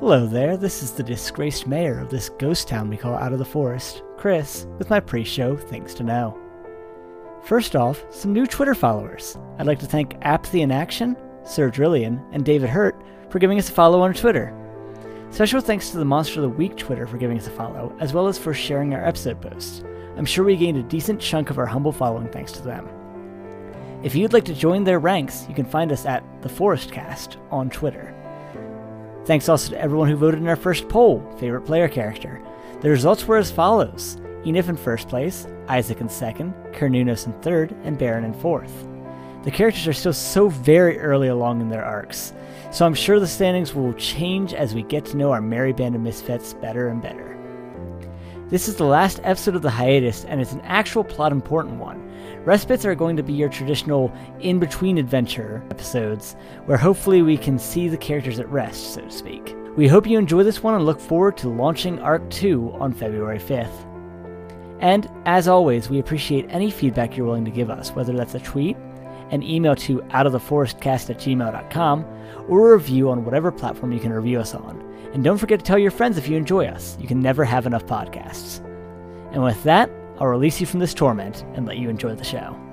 Hello there, this is the disgraced mayor of this ghost town we call Out of the Forest, Chris, with my pre show Things to Know. First off, some new Twitter followers. I'd like to thank Apathy in Action, Sir Drillian, and David Hurt for giving us a follow on Twitter. Special thanks to the Monster of the Week Twitter for giving us a follow, as well as for sharing our episode posts. I'm sure we gained a decent chunk of our humble following thanks to them. If you'd like to join their ranks, you can find us at The Forest Cast on Twitter. Thanks also to everyone who voted in our first poll, favorite player character. The results were as follows Enif in first place, Isaac in second, Carnunos in third, and Baron in fourth. The characters are still so very early along in their arcs, so I'm sure the standings will change as we get to know our merry band of misfits better and better. This is the last episode of the hiatus, and it's an actual plot important one. Respites are going to be your traditional in between adventure episodes, where hopefully we can see the characters at rest, so to speak. We hope you enjoy this one and look forward to launching Arc 2 on February 5th. And as always, we appreciate any feedback you're willing to give us, whether that's a tweet, an email to outoftheforestcast at gmail.com, or a review on whatever platform you can review us on. And don't forget to tell your friends if you enjoy us. You can never have enough podcasts. And with that, I'll release you from this torment and let you enjoy the show.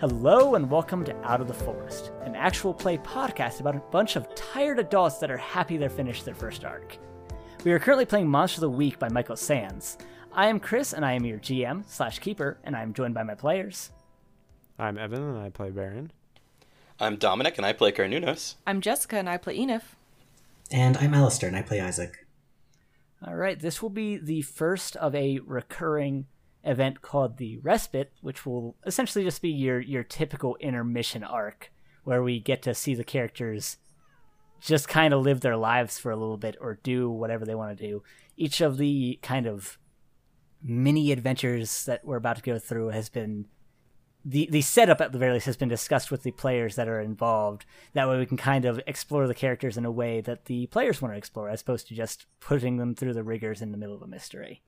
Hello and welcome to Out of the Forest, an actual play podcast about a bunch of tired adults that are happy they're finished their first arc. We are currently playing Monster of the Week by Michael Sands. I am Chris and I am your GM slash keeper, and I am joined by my players. I'm Evan and I play Baron. I'm Dominic and I play Carnunos. I'm Jessica and I play Enif. And I'm Alistair and I play Isaac. All right, this will be the first of a recurring event called the Respite, which will essentially just be your your typical intermission arc where we get to see the characters just kind of live their lives for a little bit or do whatever they want to do. Each of the kind of mini adventures that we're about to go through has been the the setup at the very least has been discussed with the players that are involved. That way we can kind of explore the characters in a way that the players want to explore, as opposed to just putting them through the rigors in the middle of a mystery.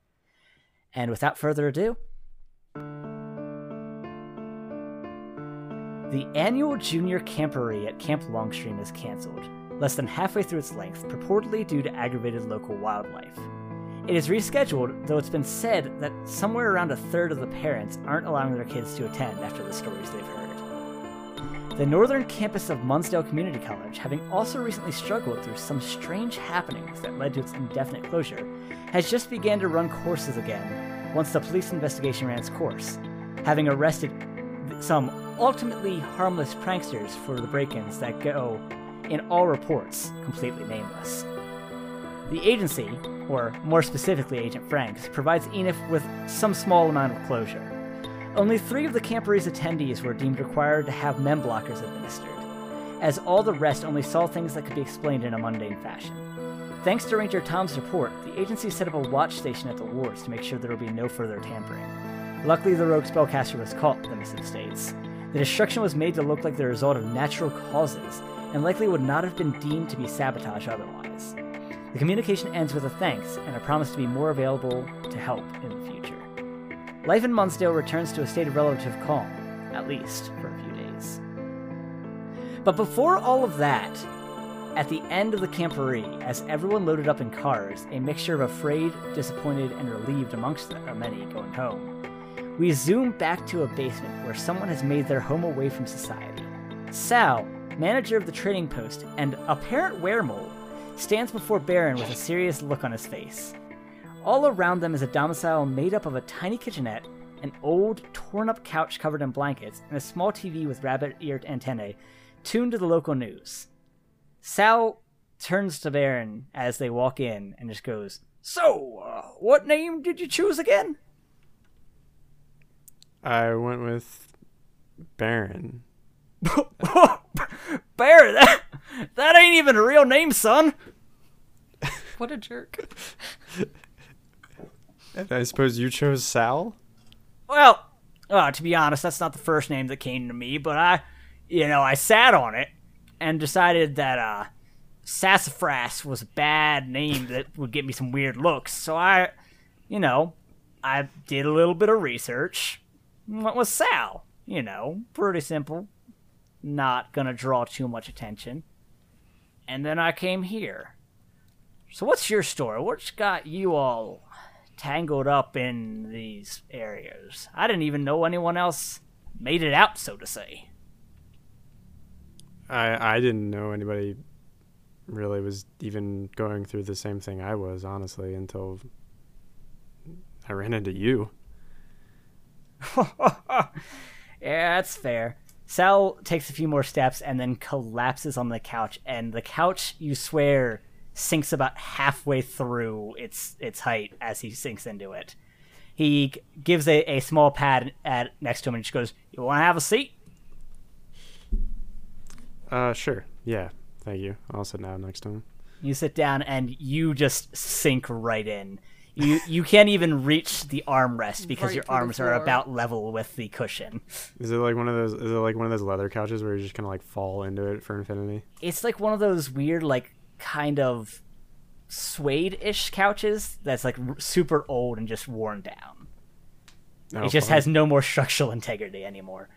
And without further ado, the annual junior camporee at Camp Longstream is canceled, less than halfway through its length, purportedly due to aggravated local wildlife. It is rescheduled, though it's been said that somewhere around a third of the parents aren't allowing their kids to attend after the stories they've heard. The northern campus of Munsdale Community College, having also recently struggled through some strange happenings that led to its indefinite closure, has just began to run courses again once the police investigation ran its course, having arrested some ultimately harmless pranksters for the break ins that go, in all reports, completely nameless. The agency, or more specifically Agent Franks, provides Enif with some small amount of closure. Only three of the camporee's attendees were deemed required to have mem blockers administered, as all the rest only saw things that could be explained in a mundane fashion. Thanks to Ranger Tom's report, the agency set up a watch station at the wards to make sure there would be no further tampering. Luckily, the rogue spellcaster was caught, the missive states. The destruction was made to look like the result of natural causes, and likely would not have been deemed to be sabotage otherwise. The communication ends with a thanks and a promise to be more available to help in the future. Life in Monsdale returns to a state of relative calm, at least for a few days. But before all of that, at the end of the camporee, as everyone loaded up in cars, a mixture of afraid, disappointed, and relieved amongst many going home, we zoom back to a basement where someone has made their home away from society. Sal, manager of the trading post and apparent weremole, stands before Baron with a serious look on his face. All around them is a domicile made up of a tiny kitchenette, an old, torn up couch covered in blankets, and a small TV with rabbit eared antennae tuned to the local news. Sal turns to Baron as they walk in and just goes, So, uh, what name did you choose again? I went with Baron. Baron, that, that ain't even a real name, son. What a jerk. And I suppose you chose Sal? Well, uh, to be honest, that's not the first name that came to me, but I, you know, I sat on it and decided that uh, Sassafras was a bad name that would get me some weird looks. So I, you know, I did a little bit of research. What was Sal? You know, pretty simple. Not gonna draw too much attention. And then I came here. So what's your story? What's got you all tangled up in these areas? I didn't even know anyone else made it out, so to say. I I didn't know anybody really was even going through the same thing I was, honestly, until I ran into you. yeah, that's fair. Sal takes a few more steps and then collapses on the couch, and the couch, you swear, sinks about halfway through its its height as he sinks into it. He gives a, a small pad at next to him and just goes, "You want to have a seat?" Uh, sure. Yeah. Thank you. I'll sit down next to him. You sit down and you just sink right in. You you can't even reach the armrest because Right your arms are about level with the cushion. Is it like one of those? Is it like one of those leather couches where you just kind of like fall into it for infinity? It's like one of those weird, like kind of suede-ish couches that's like r- super old and just worn down. Oh, it just fun. has no more structural integrity anymore.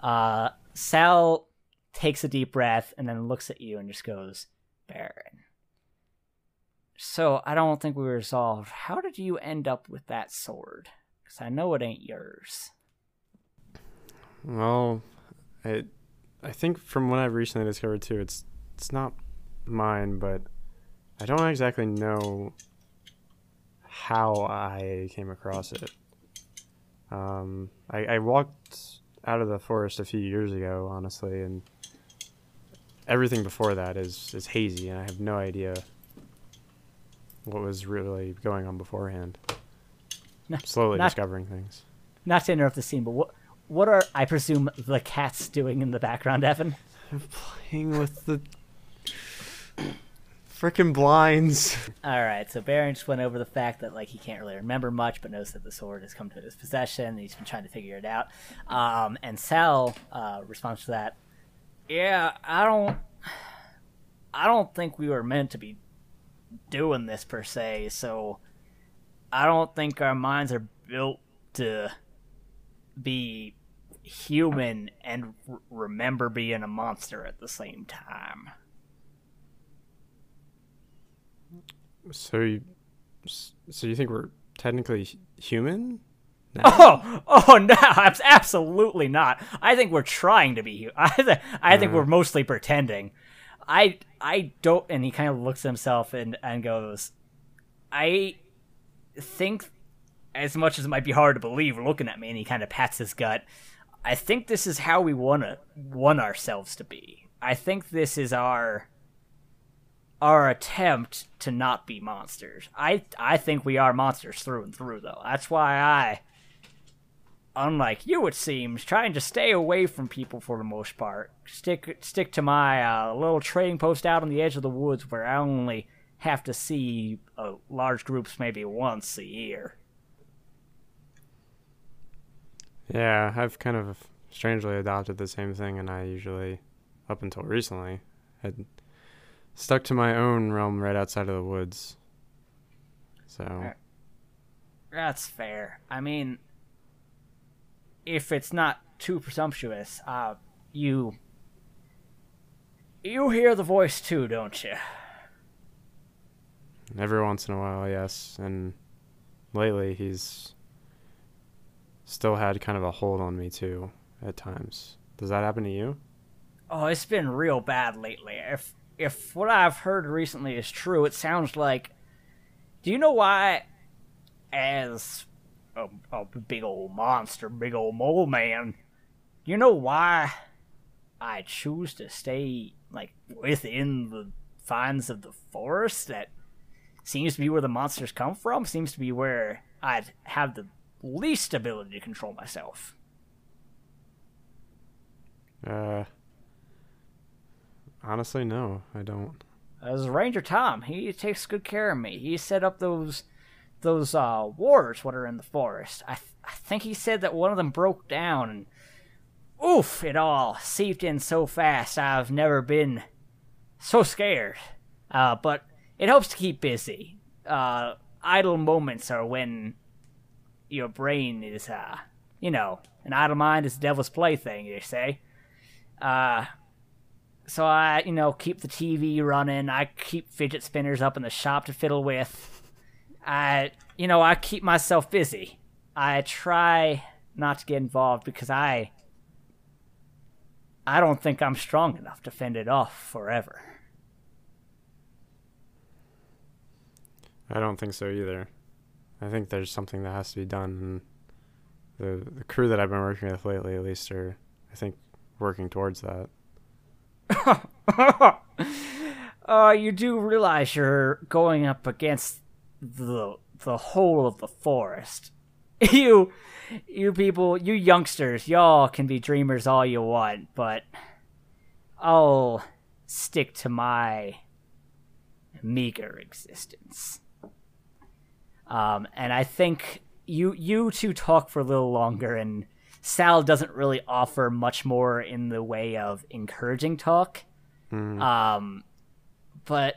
Uh, Sal takes a deep breath and then looks at you and just goes, Baron. So I don't think we resolved. How did you end up with that sword? Because I know it ain't yours. Well, I I think from what I've recently discovered too, it's it's not mine, but I don't exactly know how I came across it. Um, I, I walked out of the forest a few years ago, honestly, and everything before that is is hazy, and I have no idea what was really going on beforehand. No, Slowly not- discovering things. Not to interrupt the scene, but what what are I presume the cats doing in the background, Evan? They're Playing with the freaking blinds. All right, so Baron just went over the fact that like he can't really remember much, but knows that the sword has come to his possession. And he's been trying to figure it out. Um, and Sal uh, responds to that. Yeah, I don't, I don't think we were meant to be doing this per se. So I don't think our minds are built to be human and r- remember being a monster at the same time. So you, so you think we're technically human? now? Oh, oh no, absolutely not. I think we're trying to be. I, th- I think we're uh. mostly pretending. I, I don't. And he kind of looks at himself and and goes, I think, as much as it might be hard to believe, looking at me, and he kind of pats his gut. I think this is how we want to want ourselves to be. I think this is our our attempt to not be monsters. I I think we are monsters through and through though. That's why I unlike you it seems trying to stay away from people for the most part. Stick stick to my uh, little trading post out on the edge of the woods where I only have to see uh, large groups maybe once a year. Yeah, I've kind of strangely adopted the same thing, and I usually, up until recently, had stuck to my own realm right outside of the woods. So That's fair. I mean, if it's not too presumptuous, uh, you you hear the voice too, don't you? every once in a while, yes, and lately he's still had kind of a hold on me too at times. Does that happen to you? Oh, it's been real bad lately. If if what I've heard recently is true, it sounds like. Do you know why, as a, a big old monster, big old mole man, you know why I choose to stay like within the fines of the forest? That seems to be where the monsters come from. Seems to be where I'd have the least ability to control myself. Uh, honestly, no, I don't. as Ranger Tom, he takes good care of me. He set up those those uh, wars what are in the forest. I th- I think he said that one of them broke down and oof, it all seeped in so fast. I've never been so scared. Uh, but it helps to keep busy. Uh, idle moments are when your brain is, uh, you know, an idle mind is the devil's plaything, they say. Uh, so I, you know, keep the TV running. I keep fidget spinners up in the shop to fiddle with. I, you know, I keep myself busy. I try not to get involved because I, I don't think I'm strong enough to fend it off forever. I don't think so either. I think there's something that has to be done. And the the crew that I've been working with lately, at least, are I think working towards that. uh, you do realize you're going up against the the whole of the forest. You, you people, you youngsters, y'all can be dreamers all you want, but I'll stick to my meager existence. Um, and I think you you two talk for a little longer, and Sal doesn't really offer much more in the way of encouraging talk. Um, but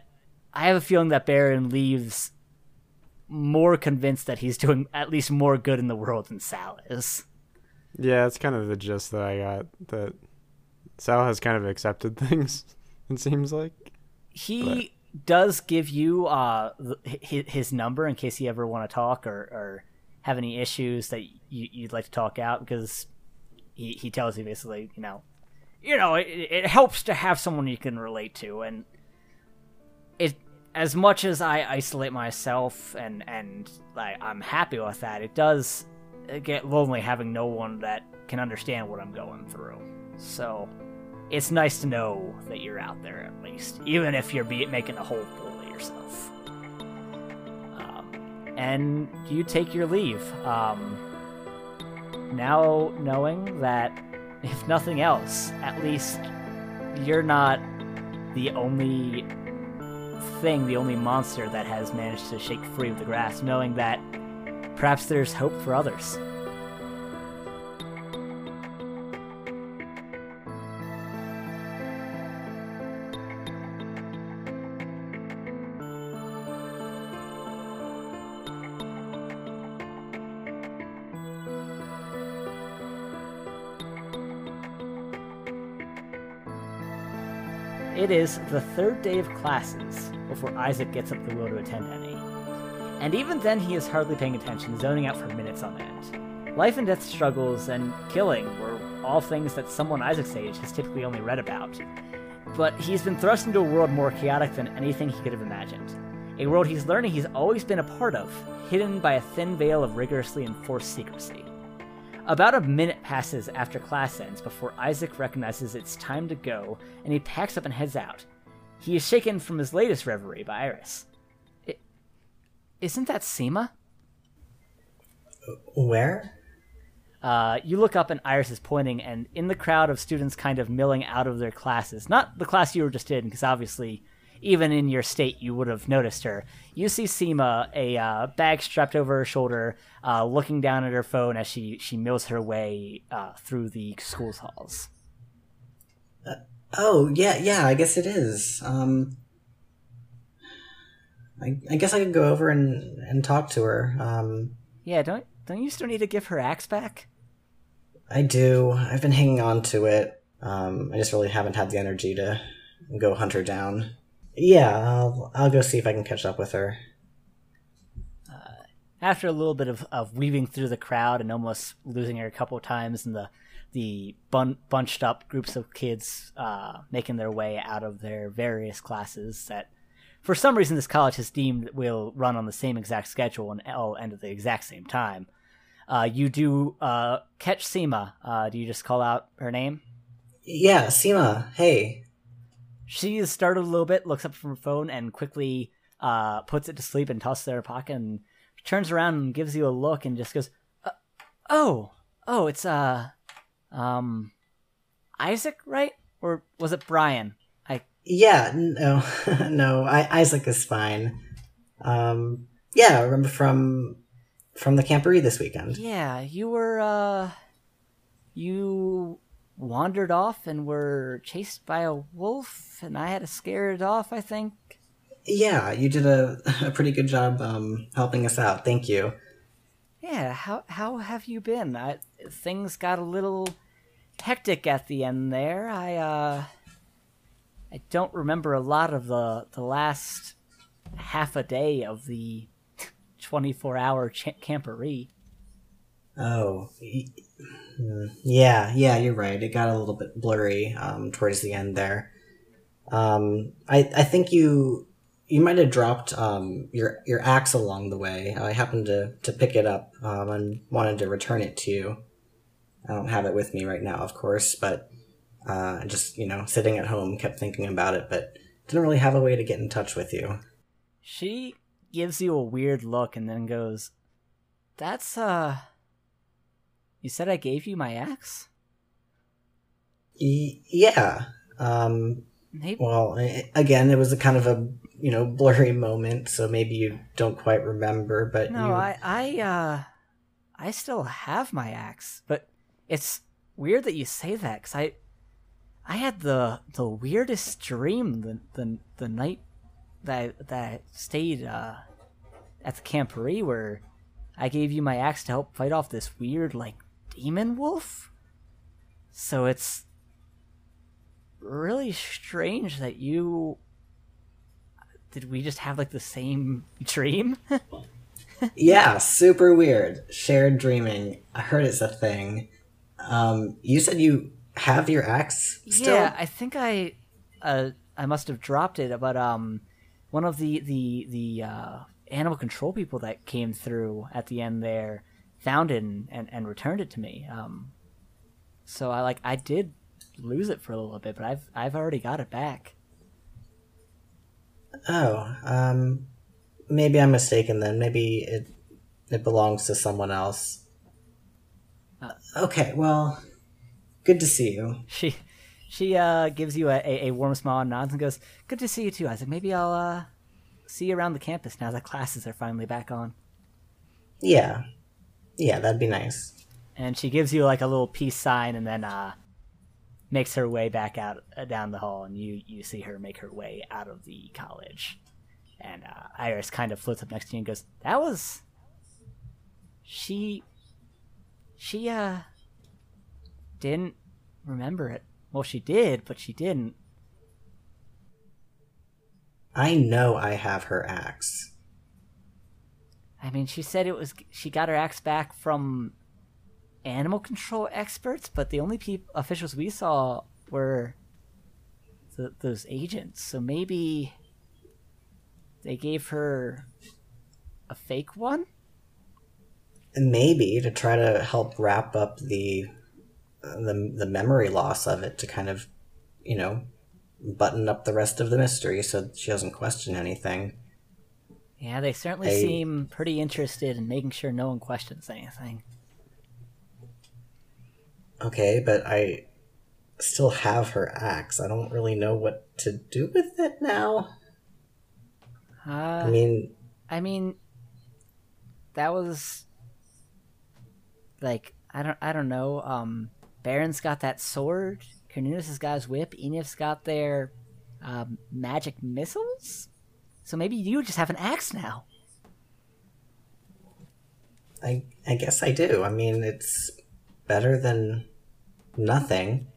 I have a feeling that Baron leaves more convinced that he's doing at least more good in the world than Sal is. Yeah, it's kind of the gist that I got. That Sal has kind of accepted things. It seems like. He does give you uh his, his number in case you ever want to talk or, or have any issues that you, you'd like to talk out because he, he tells you basically you know you know it, it helps to have someone you can relate to and it as much as I isolate myself and and like I'm happy with that, it does get lonely having no one that can understand what I'm going through. So it's nice to know that you're out there at least, even if you're be- making a whole fool of yourself. And you take your leave. Um, now knowing that, if nothing else, at least you're not the only thing, the only monster that has managed to shake free of the grass, knowing that perhaps there's hope for others. It is the third day of classes before Isaac gets up the will to attend any. And even then, he is hardly paying attention, zoning out for minutes on end. Life and death struggles and killing were all things that someone Isaac's age has typically only read about. But he's been thrust into a world more chaotic than anything he could have imagined. A world he's learning he's always been a part of, hidden by a thin veil of rigorously enforced secrecy. About a minute passes after class ends before Isaac recognizes it's time to go, and he packs up and heads out. He is shaken from his latest reverie by Iris. Isn't that Seema? Where? Uh, you look up and Iris is pointing, and in the crowd of students kind of milling out of their classes, not the class you were just in, because obviously, even in your state, you would have noticed her. You see Seema, a uh, bag strapped over her shoulder, uh, looking down at her phone as she, she mills her way uh, through the school's halls. Oh, yeah, yeah, I guess it is. Um, I, I guess I could go over and, and talk to her. Um, Yeah, don't don't you still need to give her axe back? I do. I've been hanging on to it. Um, I just really haven't had the energy to go hunt her down. Yeah, I'll, I'll go see if I can catch up with her. after a little bit of, of weaving through the crowd and almost losing her a couple of times, and the the bun- bunched up groups of kids uh, making their way out of their various classes that, for some reason, this college has deemed will run on the same exact schedule and all end at the exact same time. Uh, you do uh, catch Seema. Uh, do you just call out her name? Yeah, Seema, hey. She is startled a little bit, looks up from her phone, and quickly uh, puts it to sleep and tosses it in her pocket and turns around and gives you a look and just goes, uh, "Oh, oh, it's uh, um, Isaac, right? Or was it Brian? I Yeah, no, no. I, Isaac is fine. Um, yeah, I remember from from the camporee this weekend. Yeah, you were uh you wandered off and were chased by a wolf and I had to scare it off, I think. Yeah, you did a, a pretty good job um, helping us out. Thank you. Yeah, how how have you been? I, things got a little hectic at the end there. I uh I don't remember a lot of the the last half a day of the 24 hour ch- camporee. Oh, mm, yeah, yeah, you're right. It got a little bit blurry um, towards the end there. Um, I I think you you might have dropped um, your your axe along the way. I happened to to pick it up um, and wanted to return it to you. I don't have it with me right now, of course, but uh, just you know, sitting at home, kept thinking about it, but didn't really have a way to get in touch with you. She gives you a weird look and then goes, "That's uh You said I gave you my axe? Y- yeah. Um, Maybe Well, again, it was a kind of a you know blurry moment, so maybe you don't quite remember. But No, you, I I uh I still have my axe, but it's weird that you say that cuz I I had the the weirdest dream the the, the night that that I stayed uh at the camporee where I gave you my axe to help fight off this weird like demon wolf. So it's really strange that you did we just have like the same dream? yeah, super weird. Shared dreaming. I heard it's a thing. Um, you said you have your axe still. Yeah, I think I uh I must have dropped it, but um one of the the the uh animal control people that came through at the end there found it and, and, and returned it to me. Um so I like I did lose it for a little bit, but I've I've already got it back. Oh, um, maybe I'm mistaken then. Maybe it it belongs to someone else. Uh. okay, well, good to see you. She she uh gives you a, a, a warm smile and nods and goes, Good to see you too, Isaac. Maybe I'll uh see you around the campus now that classes are finally back on. Yeah, yeah, that'd be nice. and she gives you like a little peace sign and then uh makes her way back out uh, down the hall and you you see her make her way out of the college and uh, iris kind of floats up next to you and goes that was she she uh didn't remember it well she did but she didn't I know I have her axe. I mean she said it was she got her axe back from animal control experts, but the only officials we saw were th- those agents. So maybe they gave her a fake one. maybe to try to help wrap up the the the memory loss of it to kind of you know button up the rest of the mystery so she doesn't question anything Yeah, they certainly seem pretty interested in making sure no one questions anything. okay but i still have her axe i don't really know what to do with it now i Uh, mean I mean, that was like I don't I don't know. Um, Baron's got that sword. Cornelius has got his whip. Enif's got their um, magic missiles. So maybe you just have an axe now. I, I guess i do i mean it's better than nothing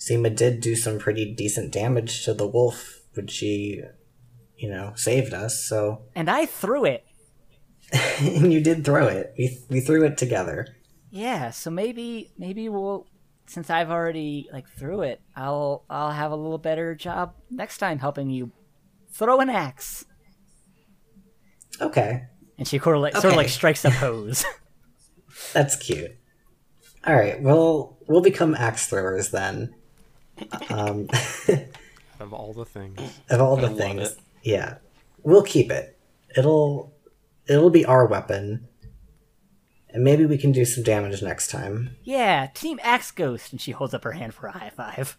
Seema did do some pretty decent damage to the wolf when she you know saved us so And I threw it. and you did throw it. We we threw it together. Yeah. So maybe maybe we'll since I've already like threw it, I'll I'll have a little better job next time helping you throw an axe. Okay, And she sort of like, sort of like strikes a pose. that's cute. All right, we'll we'll become axe throwers then. Um, Of all the things. of all the love things, yeah, we'll keep it. It'll it'll be our weapon, and maybe we can do some damage next time. Yeah, Team Axe Ghost, and she holds up her hand for a high five.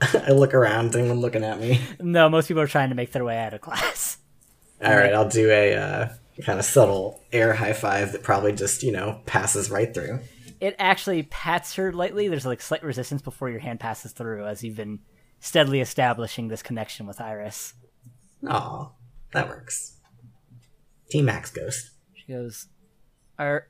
I look around. Is anyone looking at me? No, most people are trying to make their way out of class. All right, I'll do a uh, kind of subtle air high five that probably just you know passes right through. It actually pats her lightly. There's like slight resistance before your hand passes through, as you've been steadily establishing this connection with Iris. Aw, that works. Team Max Ghost. She goes, "Are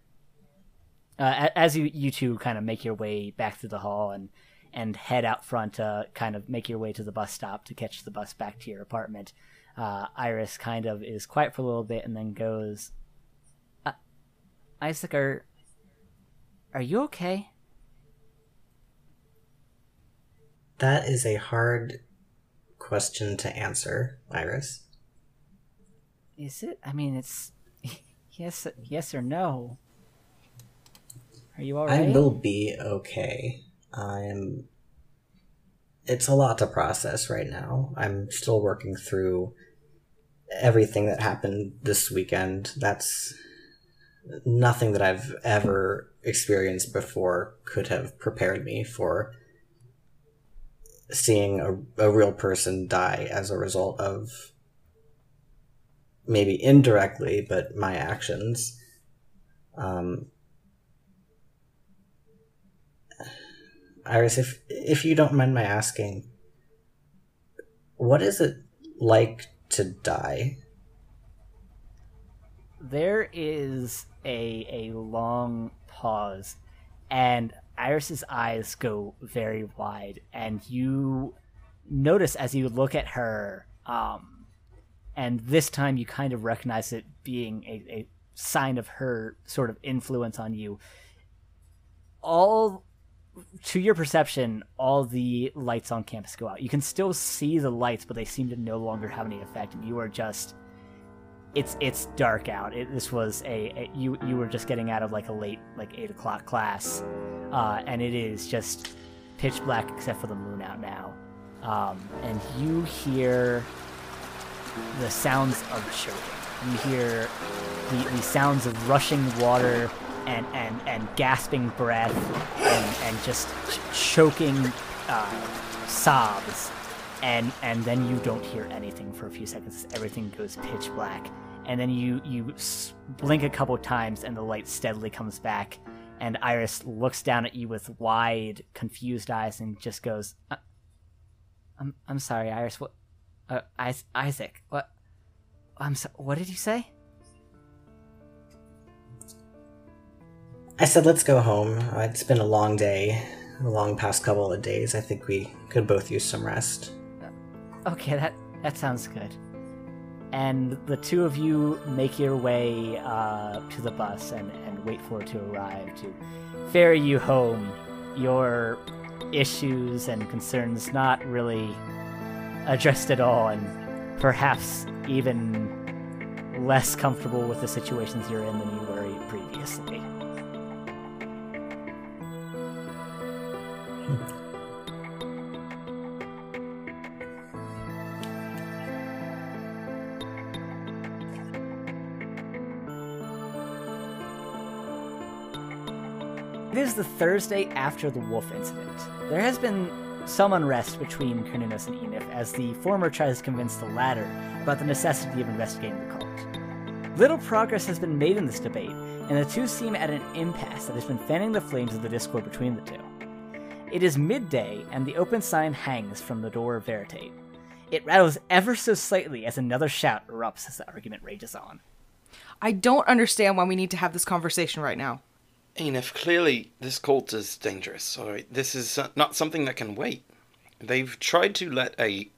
uh, as you you two kind of make your way back through the hall and and head out front to kind of make your way to the bus stop to catch the bus back to your apartment. Uh, Iris kind of is quiet for a little bit and then goes, uh, "Isaac, are are you okay?" That is a hard question to answer, Iris. Is it? I mean, it's yes, yes or no. Are you all I will be okay. I'm. It's a lot to process right now. I'm still working through everything that happened this weekend. That's nothing that I've ever experienced before could have prepared me for seeing a, a real person die as a result of maybe indirectly, but my actions. Um, Iris, if if you don't mind my asking, what is it like to die? there is a a long pause and Iris's eyes go very wide and you notice as you look at her um and this time you kind of recognize it being a, a sign of her sort of influence on you all to your perception all the lights on campus go out you can still see the lights but they seem to no longer have any effect and you are just it's it's dark out. It, this was a, a you you were just getting out of like a late like eight o'clock class, uh, and it is just pitch black except for the moon out now, um, and you hear the sounds of choking. You hear the, the sounds of rushing water and and, and gasping breath and, and just ch- choking uh, sobs and and then you don't hear anything for a few seconds. Everything goes pitch black, and then you you blink a couple times, and the light steadily comes back. And Iris looks down at you with wide, confused eyes, and just goes, uh, "I'm I'm sorry, Iris. What? Uh, Isaac? What? I'm so- What did you say?" I said, let's go home. It's been a long day, a long past couple of days. I think we could both use some rest. Okay, that that sounds good. And the two of you make your way uh, to the bus and, and wait for it to arrive to ferry you home. Your issues and concerns not really addressed at all, and perhaps even less comfortable with the situations you're in than you were previously. The Thursday after the wolf incident. There has been some unrest between Cernunnos and Enif as the former tries to convince the latter about the necessity of investigating the cult. Little progress has been made in this debate, and the two seem at an impasse that has been fanning the flames of the discord between the two. It is midday, and the open sign hangs from the door of Veritate. It rattles ever so slightly as another shout erupts as the argument rages on. I don't understand why we need to have this conversation right now. Enif, clearly this cult is dangerous, alright? This is uh, not something that can wait. They've tried to let a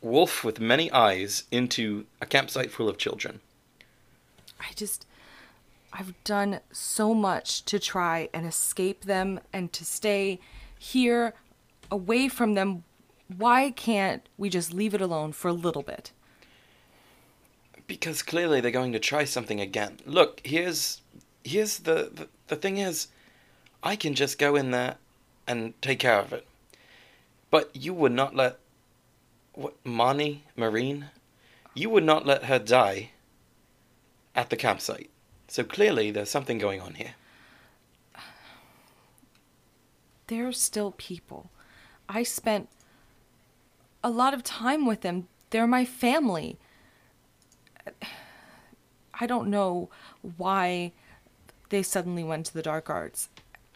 wolf with many eyes into a campsite full of children. I just I've done so much to try and escape them and to stay here away from them. Why can't we just leave it alone for a little bit? Because clearly they're going to try something again. Look, here's here's the, the the thing is I can just go in there and take care of it. But you would not let what Mani Marine you would not let her die at the campsite. So clearly there's something going on here. They're still people. I spent a lot of time with them. They're my family. I don't know why they suddenly went to the dark arts,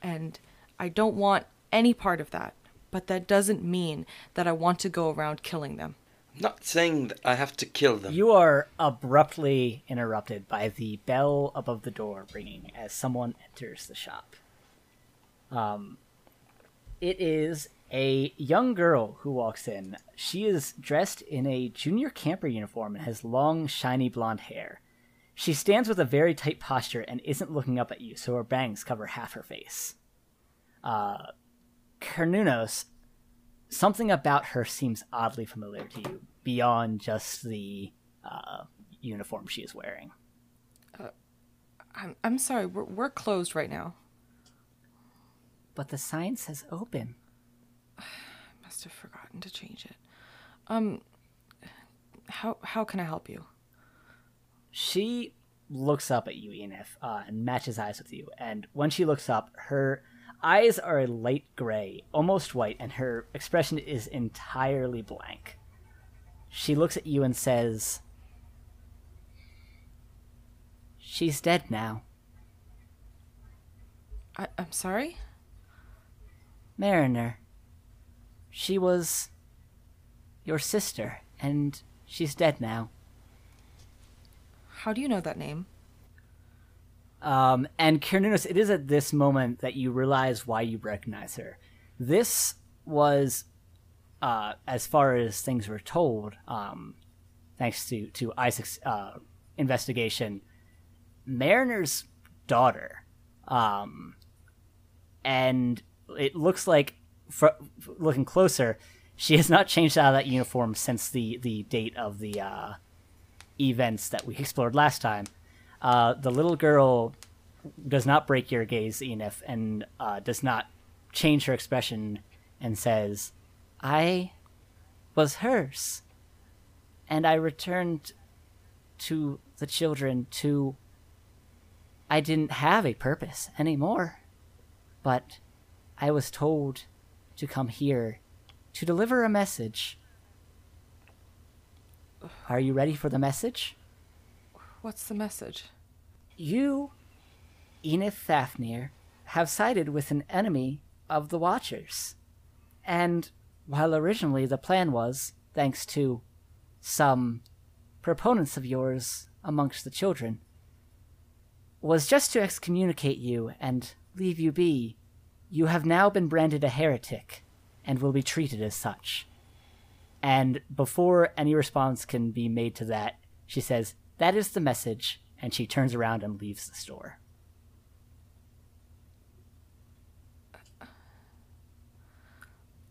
and I don't want any part of that. But that doesn't mean that I want to go around killing them. I'm not saying that I have to kill them. You are abruptly interrupted by the bell above the door ringing as someone enters the shop. Um, it is a young girl who walks in. She is dressed in a junior camper uniform and has long, shiny blonde hair. She stands with a very tight posture and isn't looking up at you, so her bangs cover half her face. Uh, Carnunos, something about her seems oddly familiar to you, beyond just the uh, uniform she is wearing. I'm, I'm sorry, we're, we're closed right now. But the sign says open. I Must have forgotten to change it. Um, how how can I help you? She looks up at you, Enif, uh, and matches eyes with you. And when she looks up, her eyes are a light gray, almost white, and her expression is entirely blank. She looks at you and says, She's dead now. I, I'm sorry. Mariner. She was your sister, and she's dead now. How do you know that name? Um, and Cernunnos, it is at this moment that you realize why you recognize her. This was, uh, as far as things were told, um, thanks to, to Isaac's uh, investigation, Mariner's daughter. Um, and it looks like, fr- looking closer, she has not changed out of that uniform since the, the date of the uh, events that we explored last time. Uh, the little girl does not break your gaze, Enif, and uh, does not change her expression and says, I was hers. And I returned to the children to. I didn't have a purpose anymore. But I was told to come here to deliver a message. Are you ready for the message? What's the message? You, Enif Fafnir, have sided with an enemy of the Watchers. And while originally the plan was, thanks to some proponents of yours amongst the children, was just to excommunicate you and leave you be, you have now been branded a heretic and will be treated as such. And before any response can be made to that, she says, That is the message, and she turns around and leaves the store.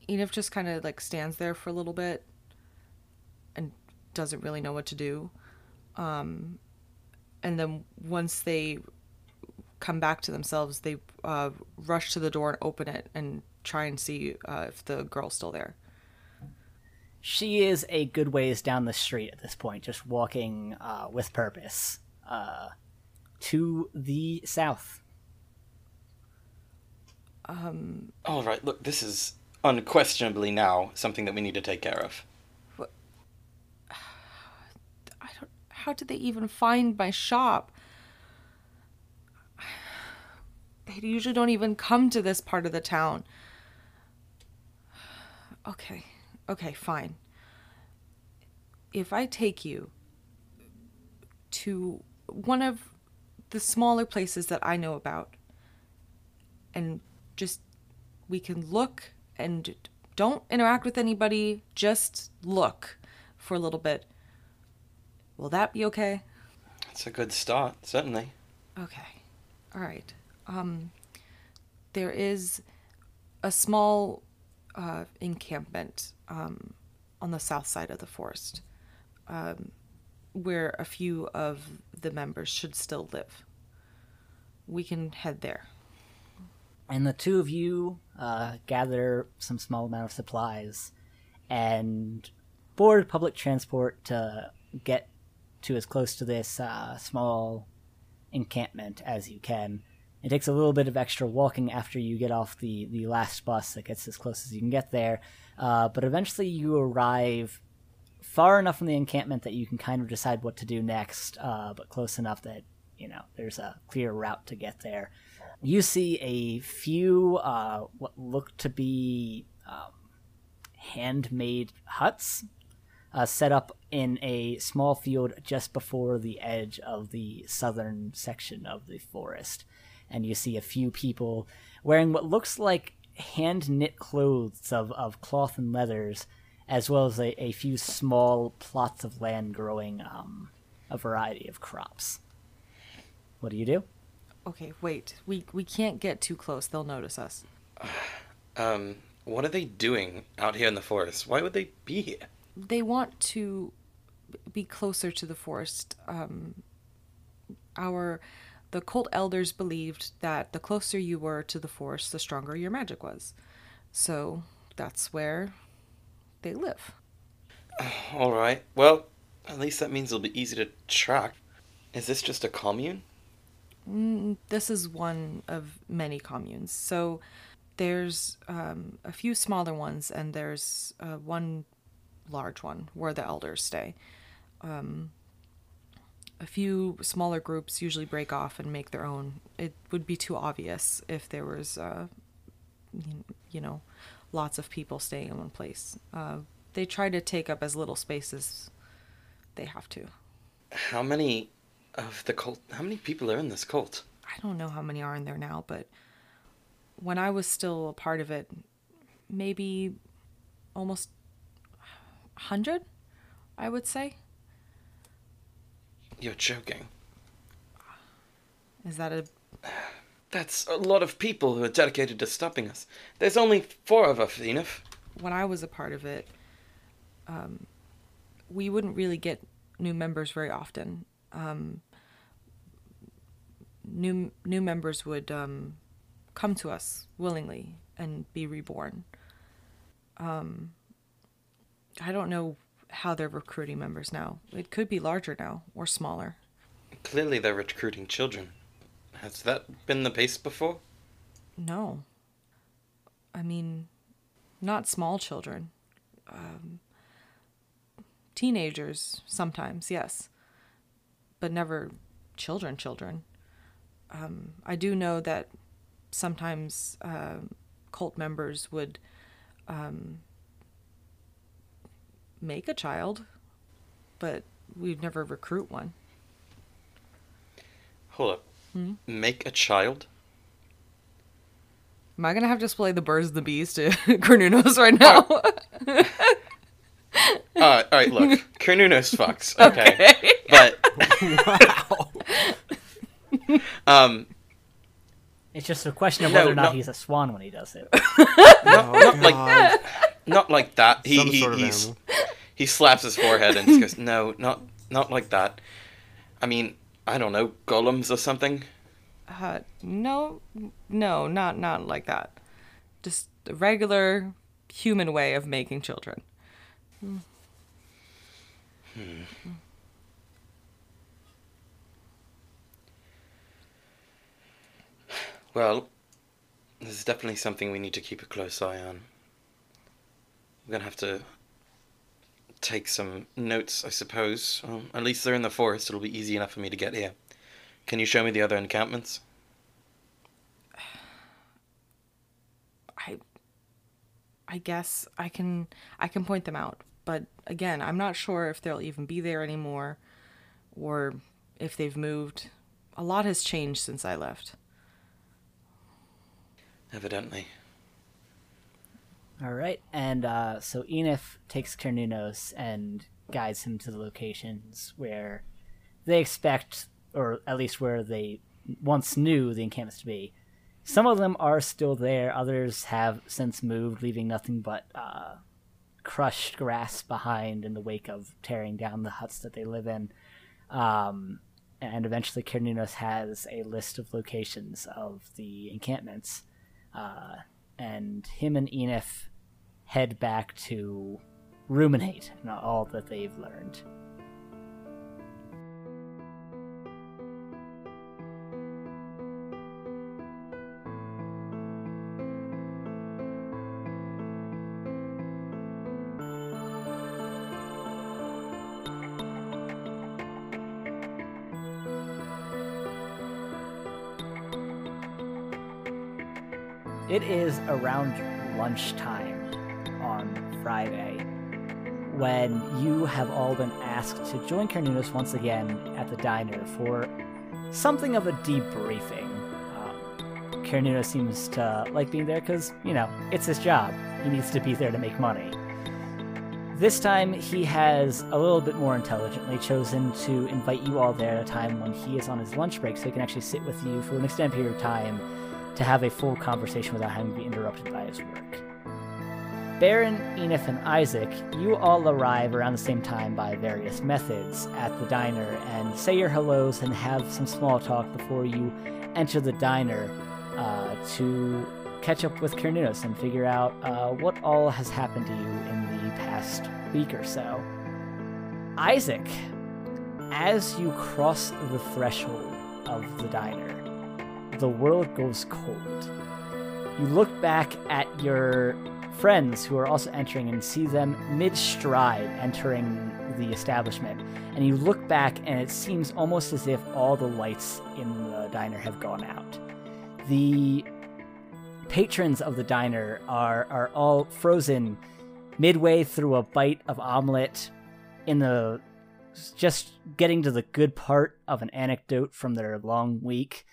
Enif just kind of like stands there for a little bit and doesn't really know what to do. Um, and then once they come back to themselves, they uh, rush to the door and open it and try and see uh, if the girl's still there. She is a good ways down the street at this point, just walking uh, with purpose uh, to the south. Um, All right, look, this is unquestionably now something that we need to take care of. What? I don't. How did they even find my shop? They usually don't even come to this part of the town. Okay, okay, fine. If I take you to one of the smaller places that I know about, and just we can look and don't interact with anybody, just look for a little bit. Will that be okay? It's a good start, certainly. Okay. All right. Um, there is a small uh, encampment um, on the south side of the forest um, where a few of the members should still live. We can head there. and the two of you uh, gather some small amount of supplies and board public transport to get to as close to this uh, small encampment as you can. It takes a little bit of extra walking after you get off the, the last bus that gets as close as you can get there, uh, but eventually you arrive far enough from the encampment that you can kind of decide what to do next, uh, but close enough that you know there's a clear route to get there. You see a few uh, what look to be um, handmade huts uh, set up in a small field just before the edge of the southern section of the forest. And you see a few people wearing what looks like hand knit clothes of, of cloth and leathers, as well as a, a few small plots of land growing um, a variety of crops. What do you do? Okay, wait. We we can't get too close. They'll notice us. Um, what are they doing out here in the forest? Why would they be here? They want to be closer to the forest. Um, our the cult elders believed that the closer you were to the forest, the stronger your magic was. So that's where they live. All right. Well, at least that means it'll be easy to track. Is this just a commune? Mm, this is one of many communes. So there's um, a few smaller ones, and there's uh, one large one where the elders stay. Um, a few smaller groups usually break off and make their own. It would be too obvious if there was, uh, you know, lots of people staying in one place. Uh, they try to take up as little space as they have to. How many of the cult? How many people are in this cult? I don't know how many are in there now, but when I was still a part of it, maybe almost 100, I would say. You're joking. Is that a. That's a lot of people who are dedicated to stopping us. There's only four of us, Enif. When I was a part of it, um, we wouldn't really get new members very often. Um, new new members would um, come to us willingly and be reborn. Um, I don't know how they're recruiting members now. It could be larger now or smaller. Clearly, they're recruiting children. Has that been the case before? No. I mean, not small children. Um, teenagers, sometimes, yes. But never children, children. Um, I do know that sometimes uh, cult members would um, make a child, but we'd never recruit one. Hold up. Make a child? Am I gonna have to display the birds and the bees to Cernunnos right now? Uh, all right, look. Cernunnos fucks. Okay. But wow. um, It's just a question of No, whether or not no. he's a swan when he does it. not, not like not like that. He Some he sort of he's, he slaps his forehead and just goes, "No, not not like that." I mean, I don't know, golems or something. uh, no, no, not not like that. Just a regular human way of making children. Well, this is definitely something we need to keep a close eye on. We're gonna have to take some notes, I suppose. Well, at least they're in the forest. It'll be easy enough for me to get here. Can you show me the other encampments? I I guess I can I can point them out, but again, I'm not sure if they'll even be there anymore or if they've moved. A lot has changed since I left. Evidently. All right, and uh, so Enif takes Cernunnos and guides him to the locations where they expect, or at least where they once knew the encampments to be. Some of them are still there; others have since moved, leaving nothing but uh, crushed grass behind in the wake of tearing down the huts that they live in. Um, and eventually, Cernunnos has a list of locations of the encampments uh, and him and Enif head back to ruminate on all that they've learned. Is around lunchtime on Friday when you have all been asked to join Cernunnos once again at the diner for something of a debriefing. Um, seems to like being there because, you know, it's his job. He needs to be there to make money. This time, he has a little bit more intelligently chosen to invite you all there at a time when he is on his lunch break so he can actually sit with you for an extended period of time to have a full conversation without having to be interrupted by his work. Baron, Enif, and Isaac, you all arrive around the same time by various methods at the diner and say your hellos and have some small talk before you enter the diner uh, to catch up with Cernunnos and figure out uh, what all has happened to you in the past week or so. Isaac, as you cross the threshold of the diner, the world goes cold. You look back at your friends who are also entering and see them mid stride entering the establishment. And you look back and it seems almost as if all the lights in the diner have gone out. The patrons of the diner are, are all frozen midway through a bite of omelet in the just getting to the good part of an anecdote from their long week,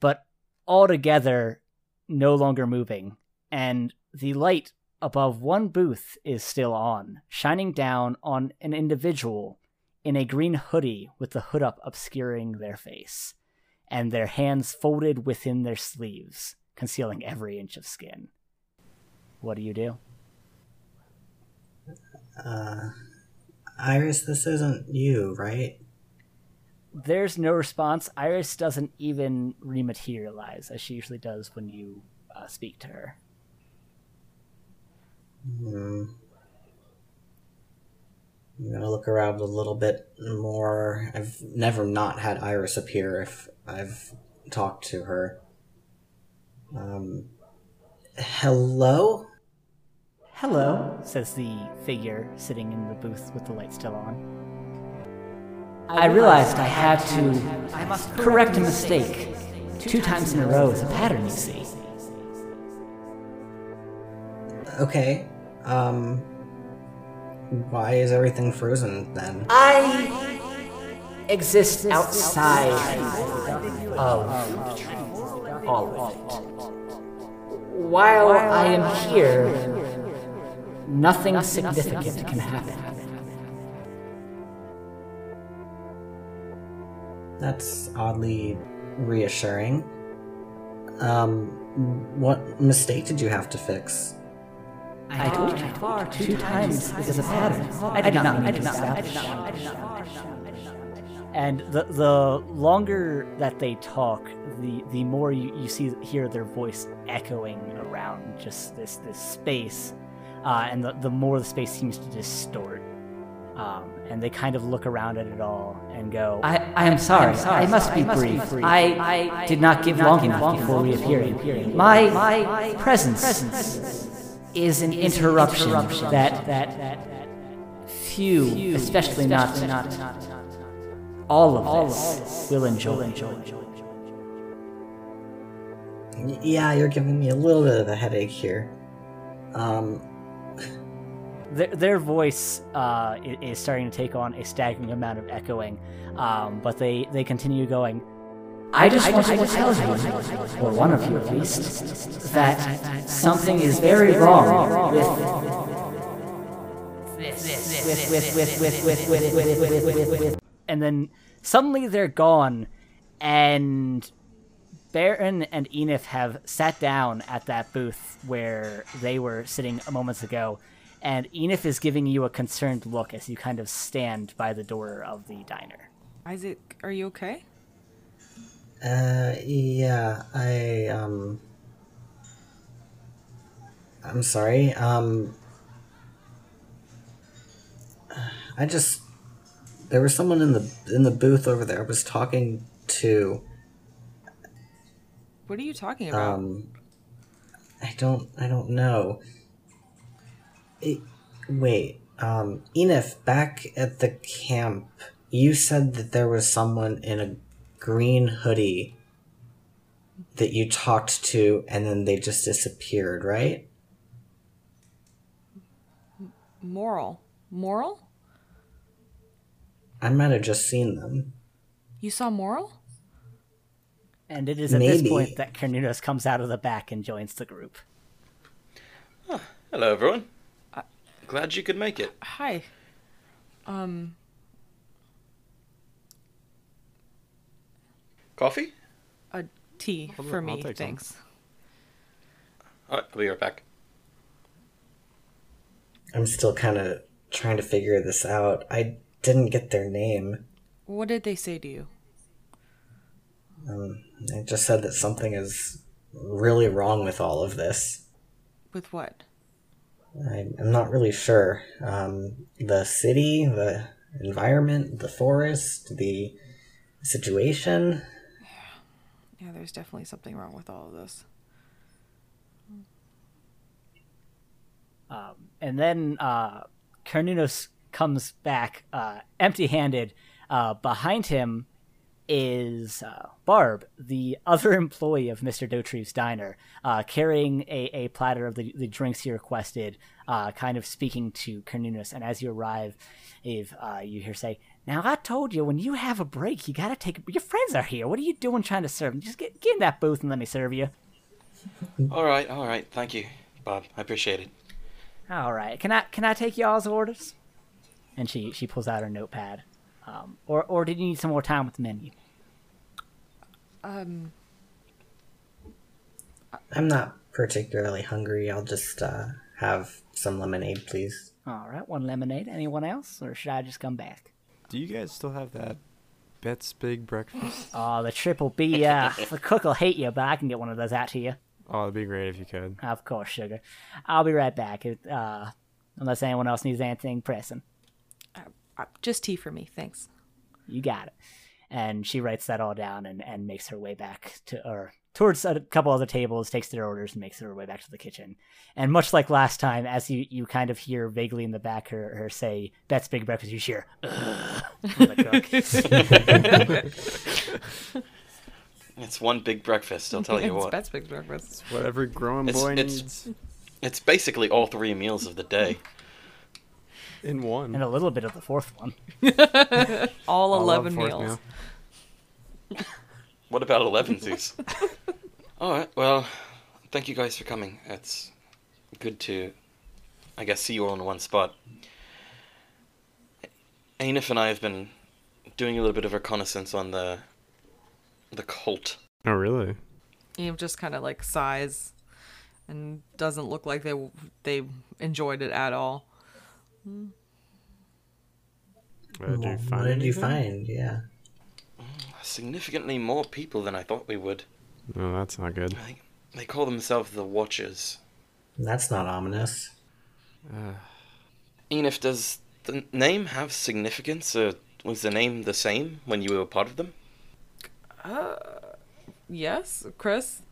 but altogether no longer moving. And the light above one booth is still on, shining down on an individual in a green hoodie with the hood up obscuring their face, and their hands folded within their sleeves, concealing every inch of skin. What do you do? Uh, Iris, this isn't you, right? There's no response. Iris doesn't even rematerialize as she usually does when you uh, speak to her. Hmm. I'm gonna look around a little bit more. I've never not had Iris appear if I've talked to her. Um, hello? Hello, says the figure sitting in the booth with the light still on. I realized I had to I must correct a mistake. Two times in a row is a pattern, you see. Okay. Um, why is everything frozen then? I exist outside of all of it. While I am here, nothing significant can happen. That's oddly reassuring. Um, what mistake did you have to fix? I told you, two times is a pattern. I did not mean to establish. And the the longer that they talk, the the more you, you see hear their voice echoing around just this this space, uh, and the, the more the space seems to distort. Um, and they kind of look around at it all and go, I, I am sorry, I must be brief. I, I did not give long enough before reappearing. My, my presence is an interruption that, that few, especially not, all of us will enjoy. Y- Yeah, you're giving me a little bit of a headache here. Um, their, their voice uh, is starting to take on a staggering amount of echoing, um, but they, they continue going. I just I want to tell you, or one of you at least, that something is very wrong with. And then suddenly they're gone, and Baron and Enif have sat down at that booth where they were sitting moments ago and Enif is giving you a concerned look as you kind of stand by the door of the diner. Isaac, are you okay? uh, yeah, I, um, I'm sorry, um, I just, there was someone in the, in the booth over there I was talking to, What are you talking about? um, I don't, I don't know. It, wait, um, Enif, back at the camp, you said that there was someone in a green hoodie that you talked to and then they just disappeared, right? Moral. Moral? I might have just seen them. You saw Moral? And it is at this point that Cernunnos comes out of the back and joins the group. Hello, everyone. Glad you could make it. Hi. Um, Coffee? a tea I'll- for I'll me, take some. thanks. All right, I'll be right back. I'm still kind of trying to figure this out. I didn't get their name. What did they say to you? Um, they just said that something is really wrong with all of this. With what? I, I'm not really sure. Um, the city, the environment, the forest, the situation. Yeah, there's definitely something wrong with all of this. Um, and then uh, Cernunnos comes back uh, empty handed. Uh, behind him is uh, Barb, the other employee of Mr. Dotreeve's diner, uh, carrying a, a platter of the, the drinks he requested, uh, kind of speaking to Cernunnos. And as you arrive, Eve, uh, you hear say, Now, I told you, when you have a break, you gotta take Your friends are here. What are you doing trying to serve them? Just get, get in that booth and let me serve you. All right, all right. Thank you, Bob. I appreciate it. All right. Can I can I take y'all's orders? And she she pulls out her notepad. Um, or or did you need some more time with the menu? Um, I'm not particularly hungry. I'll just uh, have some lemonade, please. All right, one lemonade. Anyone else, or should I just come back? Do you guys still have that Bet's Big Breakfast? Oh, the triple B. Uh, the cook will hate you, but I can get one of those out to you. Oh, it'd be great if you could. Of course, sugar. I'll be right back. Uh, unless anyone else needs anything pressing, uh, just tea for me, thanks. you got it. And she writes that all down and, and makes her way back to or towards a couple other tables, takes their orders, and makes her way back to the kitchen. And much like last time, as you, you kind of hear vaguely in the back her, her say, Bet's Big Breakfast, you hear, "Ugh," from the cook. It's one big breakfast. I'll tell you it's what. Bet's Big Breakfast. What every growing It's- boy it's- needs It's basically all three meals of the day. in one. and a little bit of the fourth one. All I love 11 meals. meal. What about eleven Zeus? all right. Well, thank you guys for coming. It's good to, I guess, see you all in one spot. Enif and I have been doing a little bit of reconnaissance on the the cult. Oh, really? Eve just kind of like sighs and doesn't look like they they enjoyed it at all. Uh, did you find what did you find? Yeah. Significantly more people than I thought we would. No, that's not good. They, they call themselves the Watchers. That's not ominous. Uh, Enif, does the name have significance, or was the name the same when you were part of them? Yes, Chris.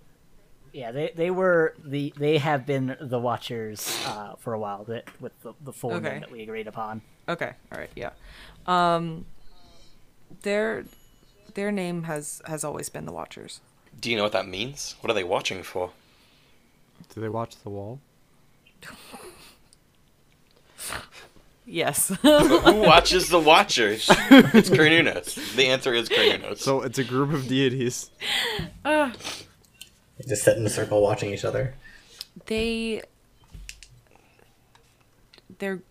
Yeah, they, they were the they have been the Watchers uh, for a while that with the, the full Okay. name that we agreed upon. Okay, all right, yeah. Um, their their name has has always been the Watchers. Do you know what that means? What are they watching for? do they watch the wall? Yes. Who watches the Watchers? It's Cernunnos. The answer is Cernunnos. So it's a group of deities. They just sit in a circle watching each other. they they're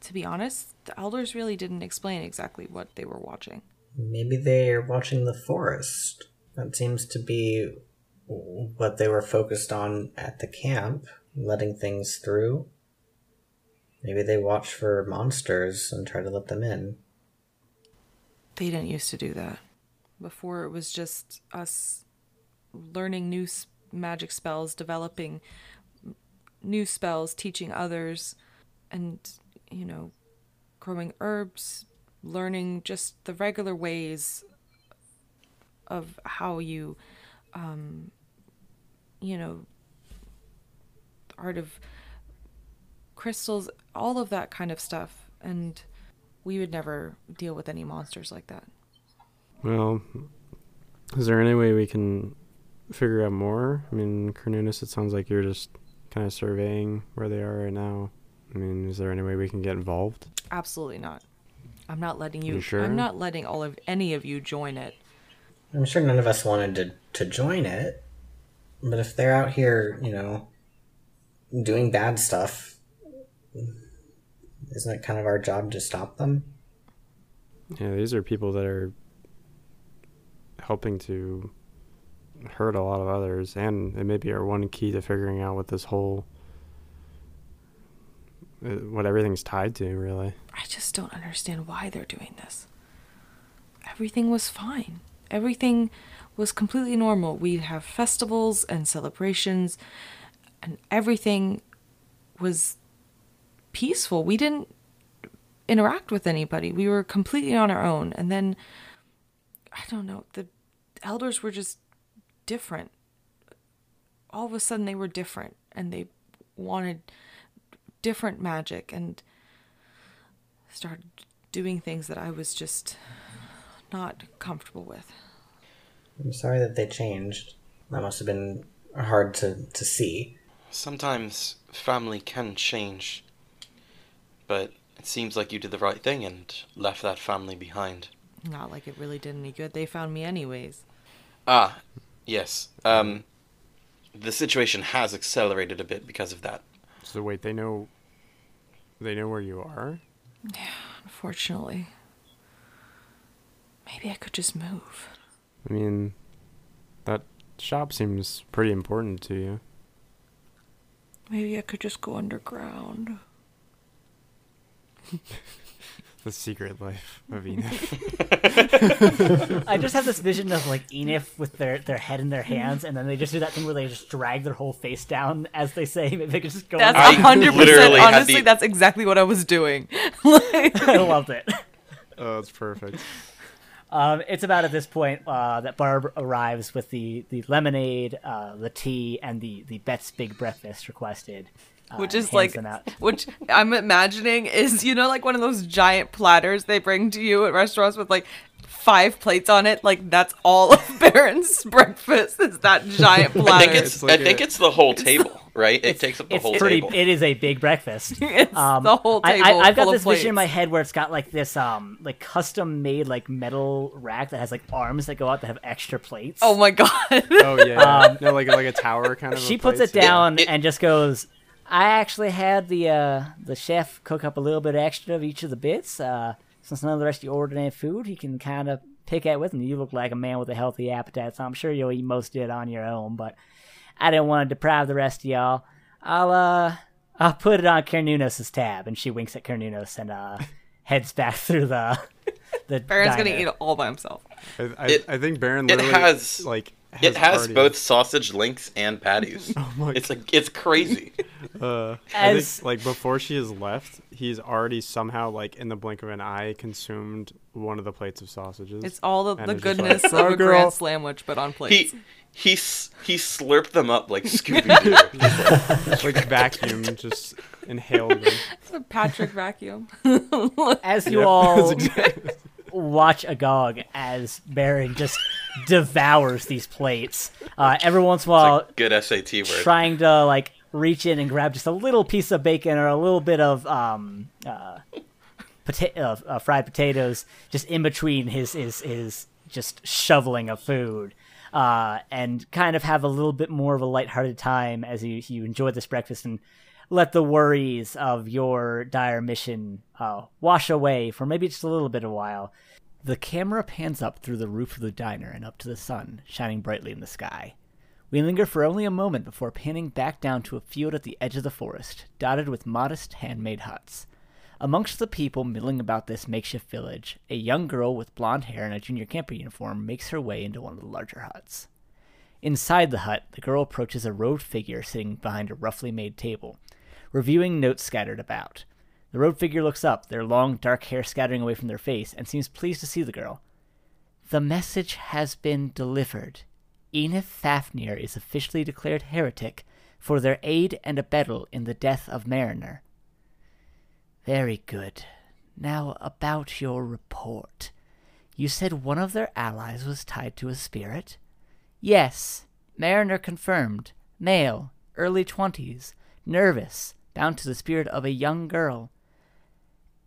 to be honest, the elders really didn't explain exactly what they were watching. Maybe they're watching the forest. That seems to be what they were focused on at the camp, letting things through. Maybe they watch for monsters and try to let them in. They didn't used to do that. Before it was just us learning new s- magic spells, developing new spells, teaching others, and, you know, growing herbs, learning just the regular ways of how you, um, you know, art of crystals, all of that kind of stuff. And we would never deal with any monsters like that. Well, Is there any way we can figure out more? I mean, Cernunnos, it sounds like you're just kind of surveying where they are right now. I mean, is there any way we can get involved? Absolutely not. I'm not letting you. You sure? I'm not letting all of any of you join it. I'm sure none of us wanted to, to join it, but if they're out here, you know, doing bad stuff, isn't it kind of our job to stop them? Yeah, these are people that are helping to hurt a lot of others, and it may be our one key to figuring out what this whole, Uh, what everything's tied to, really. I just don't understand why they're doing this. Everything was fine. Everything was completely normal. We'd have festivals and celebrations, and everything was peaceful. We didn't interact with anybody. We were completely on our own. And then, I don't know, the elders were just different. All of a sudden, they were different, and they wanted different magic and started doing things that I was just not comfortable with. I'm sorry that they changed. That must have been hard to, to see. Sometimes family can change, but it seems like you did the right thing and left that family behind. Not like it really did any good. They found me anyways. Ah, yes. Um, the situation has accelerated a bit because of that. So wait, they know, they know where you are. Yeah, unfortunately. Maybe I could just move. I mean, that shop seems pretty important to you. Maybe I could just go underground. The secret life of Enif. I just have this vision of like Enif with their, their head in their hands, and then they just do that thing where they just drag their whole face down as they say. Maybe they could just go. That's a hundred percent. Honestly, the- that's exactly what I was doing. Like- I loved it. oh, that's perfect. Um, it's about at this point uh, that Barb arrives with the, the lemonade, uh, the tea, and the, the Bet's Big Breakfast requested. Uh, which and is like which i'm imagining is you know like one of those giant platters they bring to you at restaurants with like five plates on it like that's all of baron's breakfast is that giant I platter think it's, It's like I think a- it's the whole table, right? It takes up the it's whole pretty. table. It is a big breakfast. It's Um, the whole I- table I, have got full of this vision in my head where it's got like this um like custom made like metal rack that has like arms that go out that have extra plates. oh my god Oh yeah, no, like like a tower kind of. a she puts place. it down It- and just goes. I actually had the uh, the chef cook up a little bit extra of each of the bits. Uh, since none of the rest of you ordered any food, he can kind of pick at with. And you look like a man with a healthy appetite, so I'm sure you'll eat most of it on your own. But I didn't want to deprive the rest of y'all. I'll uh I'll put it on Cernunnos' tab, and she winks at Cernunnos and uh heads back through the the. baron's gonna eat it all by himself I, I, It- I think Baron it has- like it has already- both sausage links and patties. Oh my it's like it's crazy. Uh, I As- think, like before she has left, he's already somehow like in the blink of an eye consumed one of the plates of sausages. it's all the, the it's just like, goodness of a girl." grand sandwich but on plates He he he slurped them up like Scooby Doo. like vacuum, just inhaled them. It's a patrick vacuum As you Yep, all exactly- watch Agog as Baron just devours these plates. Uh, every once in a while, Good SAT word. trying to like reach in and grab just a little piece of bacon or a little bit of um, uh, pota- uh, uh, fried potatoes, just in between his his his just shoveling of food. Uh, and kind of have a little bit more of a lighthearted time as you, you enjoy this breakfast and let the worries of your dire mission uh, wash away for maybe just a little bit of a while. The camera pans up through the roof of the diner and up to the sun, shining brightly in the sky. We linger for only a moment before panning back down to a field at the edge of the forest, dotted with modest handmade huts. Amongst the people milling about this makeshift village, a young girl with blonde hair and a junior camper uniform makes her way into one of the larger huts. Inside the hut, the girl approaches a robed figure sitting behind a roughly made table, reviewing notes scattered about. The robed figure looks up, their long, dark hair scattering away from their face, and seems pleased to see the girl. The message has been delivered. Enif Fafnir is officially declared heretic for their aid and abettal in the death of Mariner. Very good. Now about your report. You said one of their allies was tied to a spirit? Yes. Mariner confirmed. Male, early twenties, nervous, bound to the spirit of a young girl.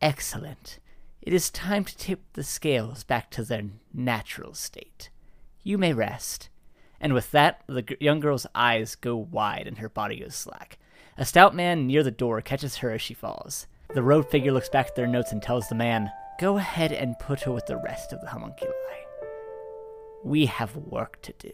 Excellent. It is time to tip the scales back to their natural state. You may rest. And with that, the young girl's eyes go wide and her body goes slack. A stout man near the door catches her as she falls. The robed figure looks back at their notes and tells the man, Go ahead and put her with the rest of the homunculi. We have work to do.